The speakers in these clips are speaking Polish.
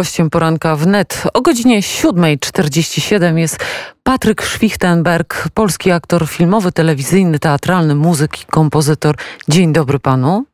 Gościem poranka wnet o godzinie 7.47 jest Patryk Schwichtenberg, polski aktor filmowy, telewizyjny, teatralny, muzyk i kompozytor. Dzień dobry panu.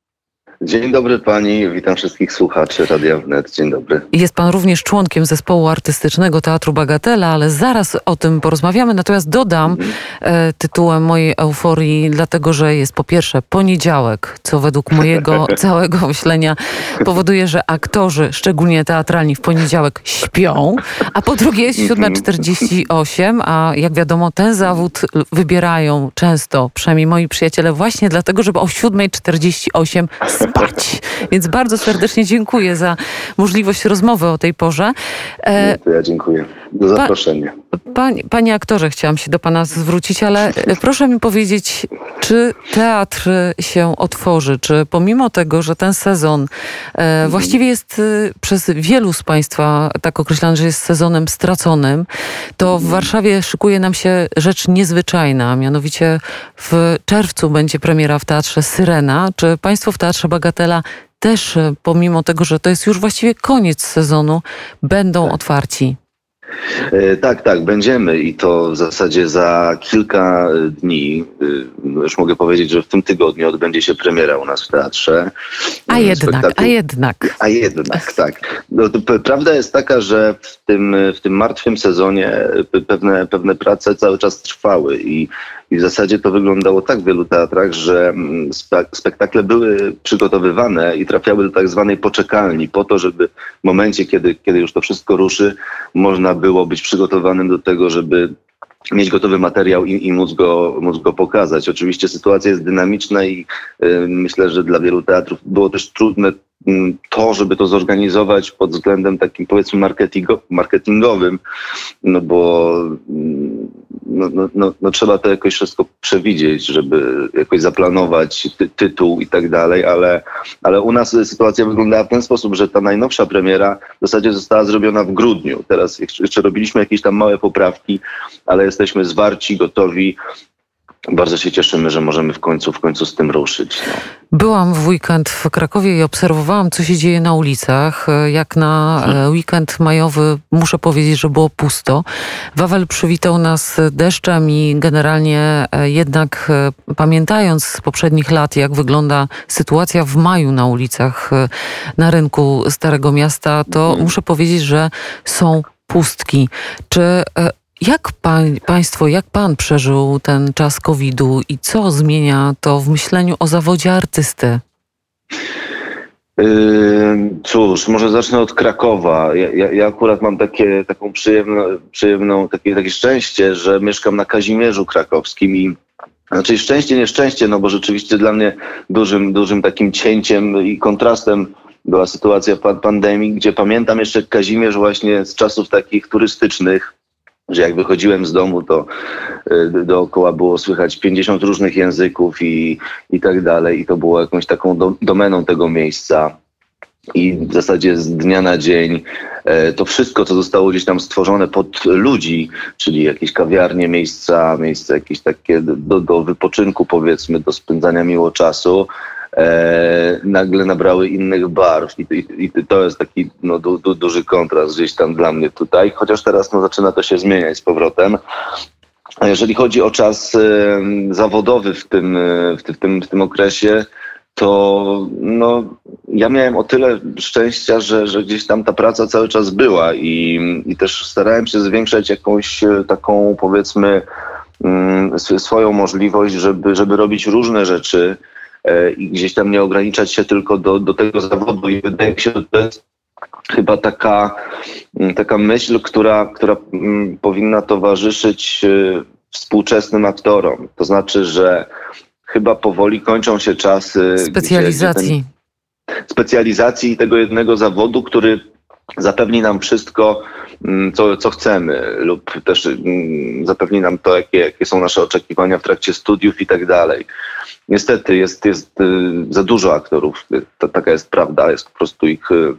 Dzień dobry pani, witam wszystkich słuchaczy Radia Wnet. Dzień dobry. Jest pan również członkiem zespołu artystycznego Teatru Bagatela, ale zaraz o tym porozmawiamy. Natomiast dodam mhm. e, tytułem mojej euforii, dlatego że jest po pierwsze poniedziałek, co według mojego całego myślenia powoduje, że aktorzy, szczególnie teatralni, w poniedziałek śpią, a po drugie jest 7.48, a jak wiadomo, ten zawód wybierają często, przynajmniej moi przyjaciele, właśnie dlatego, żeby o 7.48 spać. Więc bardzo serdecznie dziękuję za możliwość rozmowy o tej porze. E, to ja dziękuję za zaproszenie. Panie, panie aktorze, chciałam się do pana zwrócić, ale e, proszę mi powiedzieć, czy teatr się otworzy? Czy pomimo tego, że ten sezon e, właściwie jest e, przez wielu z państwa tak określany, że jest sezonem straconym, to w Warszawie szykuje nam się rzecz niezwyczajna, mianowicie w czerwcu będzie premiera w teatrze Syrena. Czy państwo w teatrze Bagatela też, pomimo tego, że to jest już właściwie koniec sezonu, będą tak. otwarci? E, tak, tak, będziemy i to w zasadzie za kilka dni. E, już mogę powiedzieć, że w tym tygodniu odbędzie się premiera u nas w teatrze. A jednak, a jednak. A jednak, tak. No, prawda jest taka, że w tym, w tym martwym sezonie pewne, pewne prace cały czas trwały i i w zasadzie to wyglądało tak w wielu teatrach, że mm, spektakle były przygotowywane i trafiały do tak zwanej poczekalni, po to, żeby w momencie, kiedy, kiedy już to wszystko ruszy, można było być przygotowanym do tego, żeby mieć gotowy materiał i, i móc, go, móc go pokazać. Oczywiście sytuacja jest dynamiczna i y, myślę, że dla wielu teatrów było też trudne Mm, to, żeby to zorganizować pod względem takim powiedzmy marketingo, marketingowym, no bo mm, no, no, no, no, trzeba to jakoś wszystko przewidzieć, żeby jakoś zaplanować ty, tytuł i tak dalej, ale, ale u nas sytuacja wyglądała w ten sposób, że ta najnowsza premiera w zasadzie została zrobiona w grudniu. Teraz jeszcze robiliśmy jakieś tam małe poprawki, ale jesteśmy zwarci, gotowi bardzo się cieszymy, że możemy w końcu, w końcu z tym ruszyć. No. Byłam w weekend w Krakowie i obserwowałam, co się dzieje na ulicach. Jak na e, weekend majowy muszę powiedzieć, że było pusto. Wawel przywitał nas deszczem i generalnie e, jednak e, pamiętając z poprzednich lat, jak wygląda sytuacja w maju na ulicach na rynku Starego Miasta, to mhm. muszę powiedzieć, że są pustki. Czy jak państwo, jak pan przeżył ten czas COVID-u i co zmienia to w myśleniu o zawodzie artysty? Cóż, może zacznę od Krakowa. Ja, ja, ja, akurat mam takie, taką przyjemną, przyjemną takie, takie szczęście, że mieszkam na Kazimierzu Krakowskim i znaczy szczęście, nieszczęście, no bo rzeczywiście dla mnie dużym, dużym takim cięciem i kontrastem była sytuacja pandemii, gdzie pamiętam jeszcze Kazimierz właśnie z czasów takich turystycznych, że jak wychodziłem z domu, to y, dookoła było słychać 50 różnych języków i, i tak dalej. I to było jakąś taką do, domeną tego miejsca. I w zasadzie z dnia na dzień e, to wszystko, co zostało gdzieś tam stworzone pod ludzi, czyli jakieś kawiarnie, miejsca, miejsca jakieś takie do, do wypoczynku, powiedzmy, do spędzania miło czasu, e, nagle nabrały innych barw i, i, i to jest taki no, du, du, duży kontrast gdzieś tam dla mnie tutaj, chociaż teraz no, zaczyna to się zmieniać z powrotem. A jeżeli chodzi o czas e, zawodowy w tym, w, w, tym, w tym okresie, to no, ja miałem o tyle szczęścia, że, że gdzieś tam ta praca cały czas była i, i też starałem się zwiększać jakąś e, taką powiedzmy mm, swoją możliwość, żeby, żeby robić różne rzeczy, E, i gdzieś tam nie ograniczać się tylko do, do tego zawodu. I wydaje mi się, że to jest chyba taka, mm, taka myśl, która, która mm, powinna towarzyszyć e, współczesnym aktorom. To znaczy, że chyba powoli kończą się czasy specjalizacji. specjalizacji tego jednego zawodu, który zapewni nam wszystko, co, co chcemy, lub też zapewni nam to, jakie, jakie są nasze oczekiwania w trakcie studiów i tak dalej. Niestety jest, jest y, za dużo aktorów, to, taka jest prawda, jest po prostu ich y,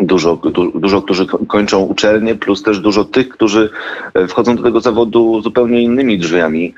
Dużo, du, dużo, którzy kończą uczelnię, plus też dużo tych, którzy wchodzą do tego zawodu zupełnie innymi drzwiami.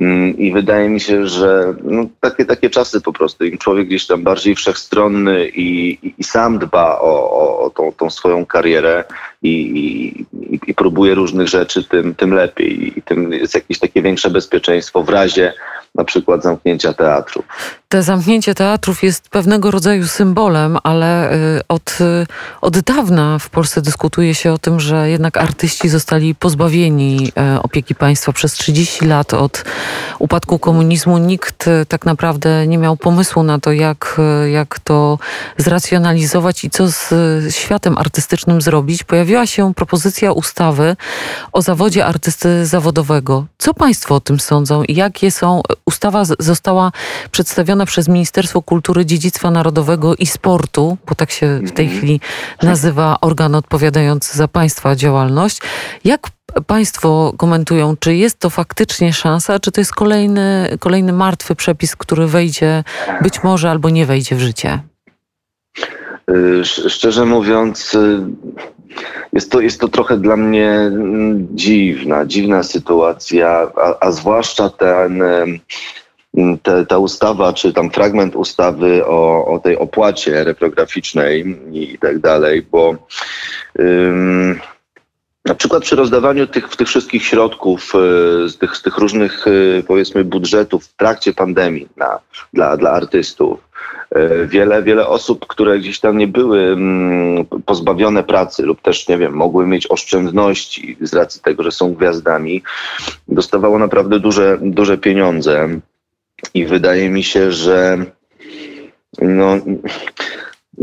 Mm, I wydaje mi się, że no, takie, takie czasy po prostu. Im człowiek gdzieś tam bardziej wszechstronny i, i, i sam dba o, o, o tą, tą, swoją karierę i, i, i, próbuje różnych rzeczy, tym, tym lepiej. I tym jest jakieś takie większe bezpieczeństwo w razie na przykład zamknięcia teatru. Te zamknięcie teatrów jest pewnego rodzaju symbolem, ale y, od, y, od dawna w Polsce dyskutuje się o tym, że jednak artyści zostali pozbawieni y, opieki państwa przez 30 lat od upadku komunizmu. Nikt tak naprawdę nie miał pomysłu na to, jak, jak to zracjonalizować i co z światem artystycznym zrobić. Pojawiła się propozycja ustawy o zawodzie artysty zawodowego. Co państwo o tym sądzą i jakie są ustawa została przedstawiona przez Ministerstwo Kultury, Dziedzictwa Narodowego i Sportu, bo tak się w tej mhm. chwili nazywa organ odpowiadający za państwa działalność. Jak Państwo komentują, czy jest to faktycznie szansa, czy to jest kolejny, kolejny martwy przepis, który wejdzie być może albo nie wejdzie w życie? Szczerze mówiąc, y, jest to, jest to trochę dla mnie mm, dziwna, dziwna sytuacja, a, a zwłaszcza ten, te, ta ustawa, czy tam fragment ustawy o, o tej opłacie reprograficznej i tak dalej, bo na przykład przy rozdawaniu tych, tych wszystkich środków y, z tych, z tych różnych, y, powiedzmy, budżetów w trakcie pandemii na, dla, dla artystów, E, wiele, wiele osób, które gdzieś tam nie były mm, pozbawione pracy lub też, nie wiem, mogły mieć oszczędności z racji tego, że są gwiazdami, dostawało naprawdę duże, duże pieniądze. I wydaje mi się, że no,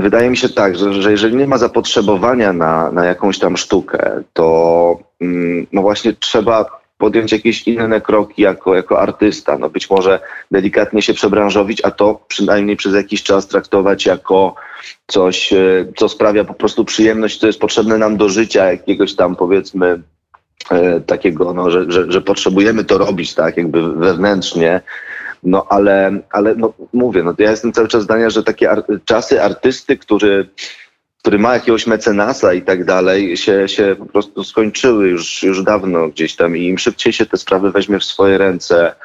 wydaje mi się tak, że, że jeżeli nie ma zapotrzebowania na, na jakąś tam sztukę, to mm, no właśnie trzeba podjąć jakieś inne kroki jako, jako artysta. No być może delikatnie się przebranżowić, a to przynajmniej przez jakiś czas traktować jako coś, e, co sprawia po prostu przyjemność, co jest potrzebne nam do życia, jakiegoś tam powiedzmy e, takiego, no, że, że, że potrzebujemy to robić, tak, jakby wewnętrznie. No ale, ale no, mówię, no, ja jestem cały czas zdania, że takie ar czasy artysty, który który ma jakiegoś mecenasa i tak dalej, się, się po prostu skończyły już, już dawno gdzieś tam i im szybciej się te sprawy weźmie w swoje ręce,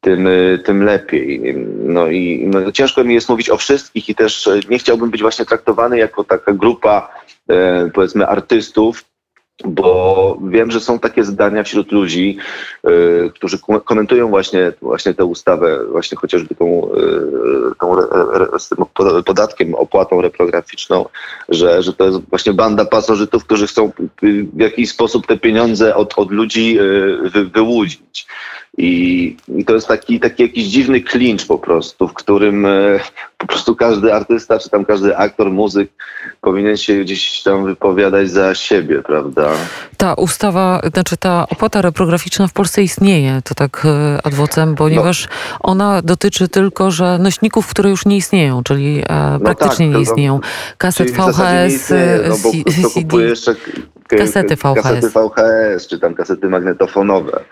tym, tym lepiej. No i no, ciężko mi jest mówić o wszystkich i też nie chciałbym być właśnie traktowany jako taka grupa, e, powiedzmy, artystów, bo wiem, że są takie zdania wśród ludzi, y, którzy komentują właśnie, właśnie tę ustawę, właśnie chociażby tą, y, tą z tym podatkiem, opłatą reprograficzną, że, że to jest właśnie banda pasożytów, którzy chcą w jakiś sposób te pieniądze od, od ludzi y, wy, wyłudzić. I, I, to jest taki, taki jakiś dziwny klincz po prostu, w którym e, po prostu każdy artysta, czy tam każdy aktor, muzyk powinien się gdzieś tam wypowiadać za siebie, prawda? Ta ustawa, znaczy ta opłata reprograficzna w Polsce istnieje, to tak e, adwocem, ponieważ no. ona dotyczy tylko, że nośników, które już nie istnieją, czyli e, no praktycznie tak, nie istnieją. Kaset VHS, istnieje, no bo CD, jeszcze kasety VHS. kasety VHS, czy tam kasety magnetofonowe.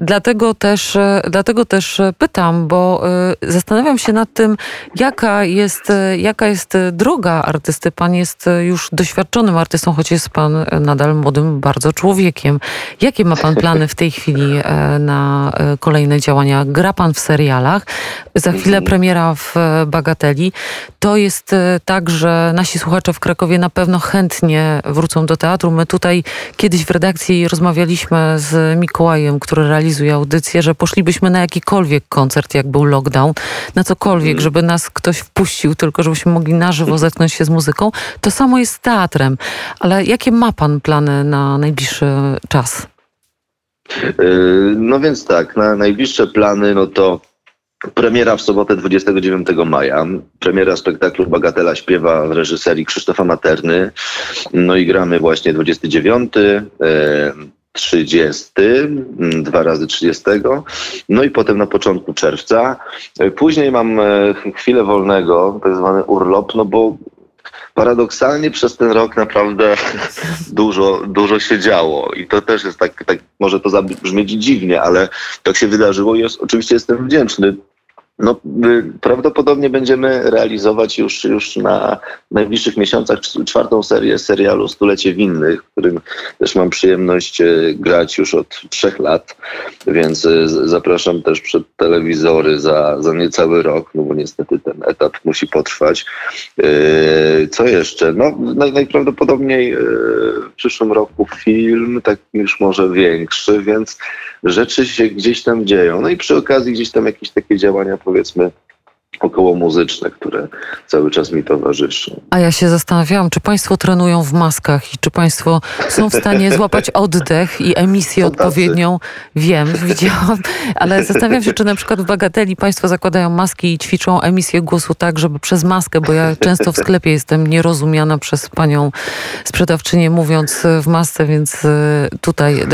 Dlatego też, e, dlatego też e, pytam, bo e, zastanawiam się nad tym, jaka jest, jaka jest droga artysty. Pan jest już doświadczonym artystą, choć jest pan nadal młodym bardzo człowiekiem. Jakie ma pan plany w tej chwili na kolejne działania? Gra pan w serialach, za chwilę mhm. premiera w Bagateli. To jest tak, że nasi słuchacze w Krakowie na pewno chętnie wrócą do teatru. My tutaj kiedyś w redakcji rozmawialiśmy z Mikołajem, który realizuje realizuje audycję, że poszlibyśmy na jakikolwiek koncert, jak był lockdown, na cokolwiek, mm. żeby nas ktoś wpuścił, tylko żebyśmy mogli na żywo zetknąć się z muzyką. To samo jest z teatrem. Ale jakie ma pan plany na najbliższy czas? Yy, no więc tak, na najbliższe plany, no to Premiera w sobotę 29 maja. Premiera spektaklu Bagatela śpiewa w reżyserii Krzysztofa Materny. No i gramy właśnie 29. 30, mm, dwa razy 30, no i potem na początku czerwca. Później mam e, chwilę wolnego, tak zwany urlop, no bo paradoksalnie przez ten rok naprawdę dużo, dużo się działo i to też jest tak, tak może to zabrzmieć dziwnie, ale tak się wydarzyło i oczywiście jestem wdzięczny No, y, prawdopodobnie będziemy realizować już, już na najbliższych miesiącach czwartą serię serialu Stulecie Winnych, w którym też mam przyjemność y, grać już od trzech lat, więc y, zapraszam też przed telewizory za, za niecały rok, no bo niestety ten etap musi potrwać. Co jeszcze? No, najprawdopodobniej w przyszłym roku film, tak już może większy, więc rzeczy się gdzieś tam dzieją. No i przy okazji gdzieś tam jakieś takie działania powiedzmy około muzyczne, które cały czas mi towarzyszą. A ja się zastanawiałam, czy Państwo trenują w maskach i czy Państwo są w stanie złapać oddech i emisję odpowiednią? Wiem, widziałam, ale zastanawiam się, czy na przykład w Bagateli Państwo zakładają maski i ćwiczą emisję głosu tak, żeby przez maskę, bo ja często w sklepie jestem nierozumiana przez Panią sprzedawczynię mówiąc w masce, więc e, tutaj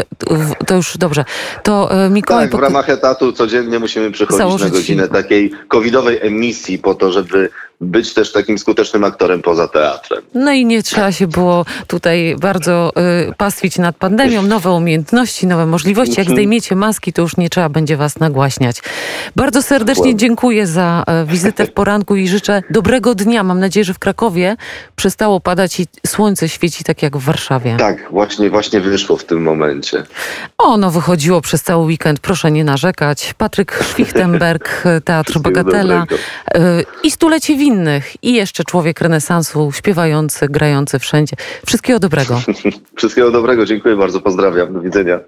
to już dobrze. To e, Mikołaj... Tak, w ramach etatu codziennie musimy przychodzić na godzinę takiej covidowej emisji misji po to, żeby być też takim skutecznym aktorem poza teatrem. No i nie trzeba się było tutaj bardzo y, pastwić nad pandemią. Nowe umiejętności, nowe możliwości. Jak mhm. zdejmiecie maski, to już nie trzeba będzie was nagłaśniać. Bardzo serdecznie dziękuję za y, wizytę w poranku i życzę dobrego dnia. Mam nadzieję, że w Krakowie przestało padać i słońce świeci tak jak w Warszawie. Tak, właśnie, właśnie wyszło w tym momencie. Ono wychodziło przez cały weekend. Proszę nie narzekać. Patryk Schwichtenberg, Teatr Bagatela y, i stulecie innych i jeszcze człowiek renesansu, śpiewający, grający wszędzie. Wszystkiego dobrego. Wszystkiego dobrego, dziękuję bardzo, pozdrawiam, do widzenia.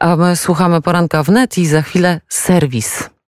A my słuchamy poranka wnet i za chwilę serwis.